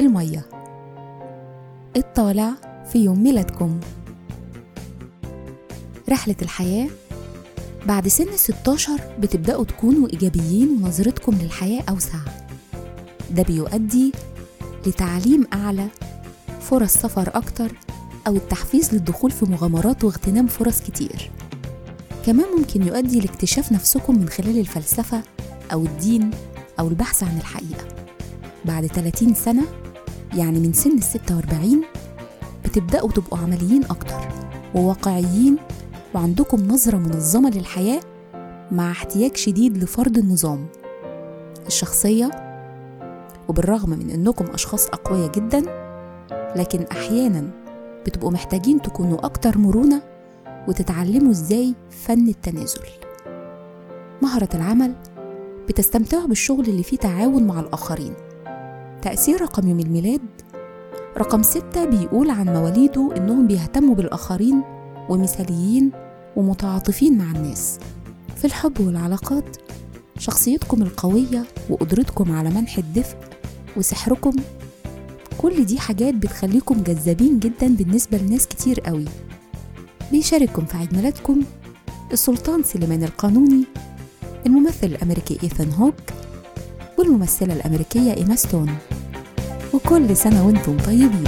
المية. الطالع في يوم ميلادكم. رحلة الحياة. بعد سن 16 بتبدأوا تكونوا إيجابيين ونظرتكم للحياة أوسع. ده بيؤدي لتعليم أعلى فرص سفر أكتر أو التحفيز للدخول في مغامرات واغتنام فرص كتير. كمان ممكن يؤدي لاكتشاف نفسكم من خلال الفلسفة أو الدين أو البحث عن الحقيقة. بعد 30 سنة يعني من سن ال 46 بتبدأوا تبقوا عمليين أكتر وواقعيين وعندكم نظرة منظمة للحياة مع احتياج شديد لفرض النظام الشخصية وبالرغم من إنكم أشخاص أقوياء جدا لكن أحيانا بتبقوا محتاجين تكونوا أكتر مرونة وتتعلموا إزاي فن التنازل. مهرة العمل بتستمتعوا بالشغل اللي فيه تعاون مع الآخرين. تأثير رقم يوم الميلاد؟ رقم ستة بيقول عن مواليده إنهم بيهتموا بالآخرين ومثاليين ومتعاطفين مع الناس. في الحب والعلاقات شخصيتكم القوية وقدرتكم على منح الدفء وسحركم كل دي حاجات بتخليكم جذابين جدا بالنسبة لناس كتير قوي. بيشارككم في عيد ميلادكم السلطان سليمان القانوني الممثل الأمريكي إيثان هوك والممثلة الأمريكية إيما ستون. وكل سنة وأنتم طيبين.